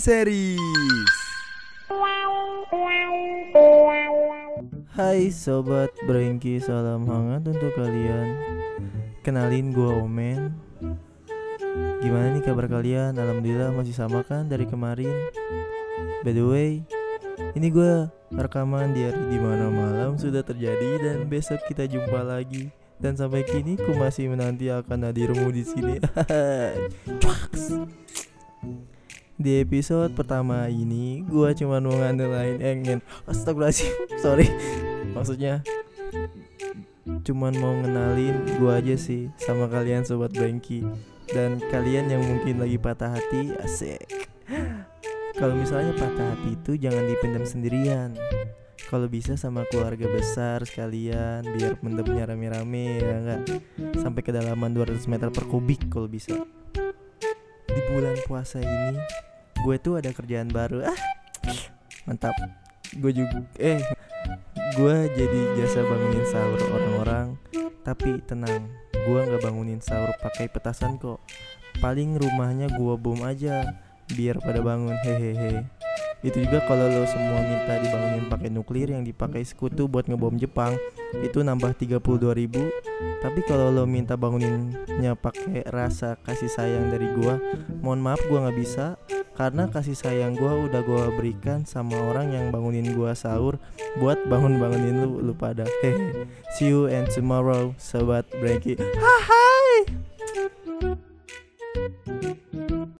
Series. Hai sobat Brengki, salam hangat untuk kalian. Kenalin gua Omen. Gimana nih kabar kalian? Alhamdulillah masih sama kan dari kemarin. By the way, ini gua rekaman di hari di mana malam sudah terjadi dan besok kita jumpa lagi. Dan sampai kini ku masih menanti akan hadirmu di sini. Di episode pertama ini gua cuma mau ngandelain engen. Astagfirullahaladzim Sorry. Maksudnya Cuman mau ngenalin gua aja sih Sama kalian Sobat Bangki Dan kalian yang mungkin lagi patah hati Asik. Kalau misalnya patah hati itu jangan dipendam sendirian. Kalau bisa sama keluarga besar sekalian biar mendemnya rame-rame ya enggak? Sampai kedalaman 200 meter per kubik kalau bisa. Di bulan puasa ini gue tuh ada kerjaan baru. Ah mantap. Gue juga eh gue jadi jasa bangunin sahur orang-orang. Tapi tenang gue nggak bangunin sahur pakai petasan kok. Paling rumahnya gue bom aja biar pada bangun hehehe. Itu juga kalau lo semua minta dibangunin pakai nuklir yang dipakai sekutu buat ngebom Jepang itu nambah 32 ribu. Tapi kalau lo minta banguninnya pakai rasa kasih sayang dari gua mohon maaf gua nggak bisa karena kasih sayang gua udah gua berikan sama orang yang bangunin gua sahur buat bangun bangunin lu lu pada. Hehe. See you and tomorrow sobat Breaky. Hai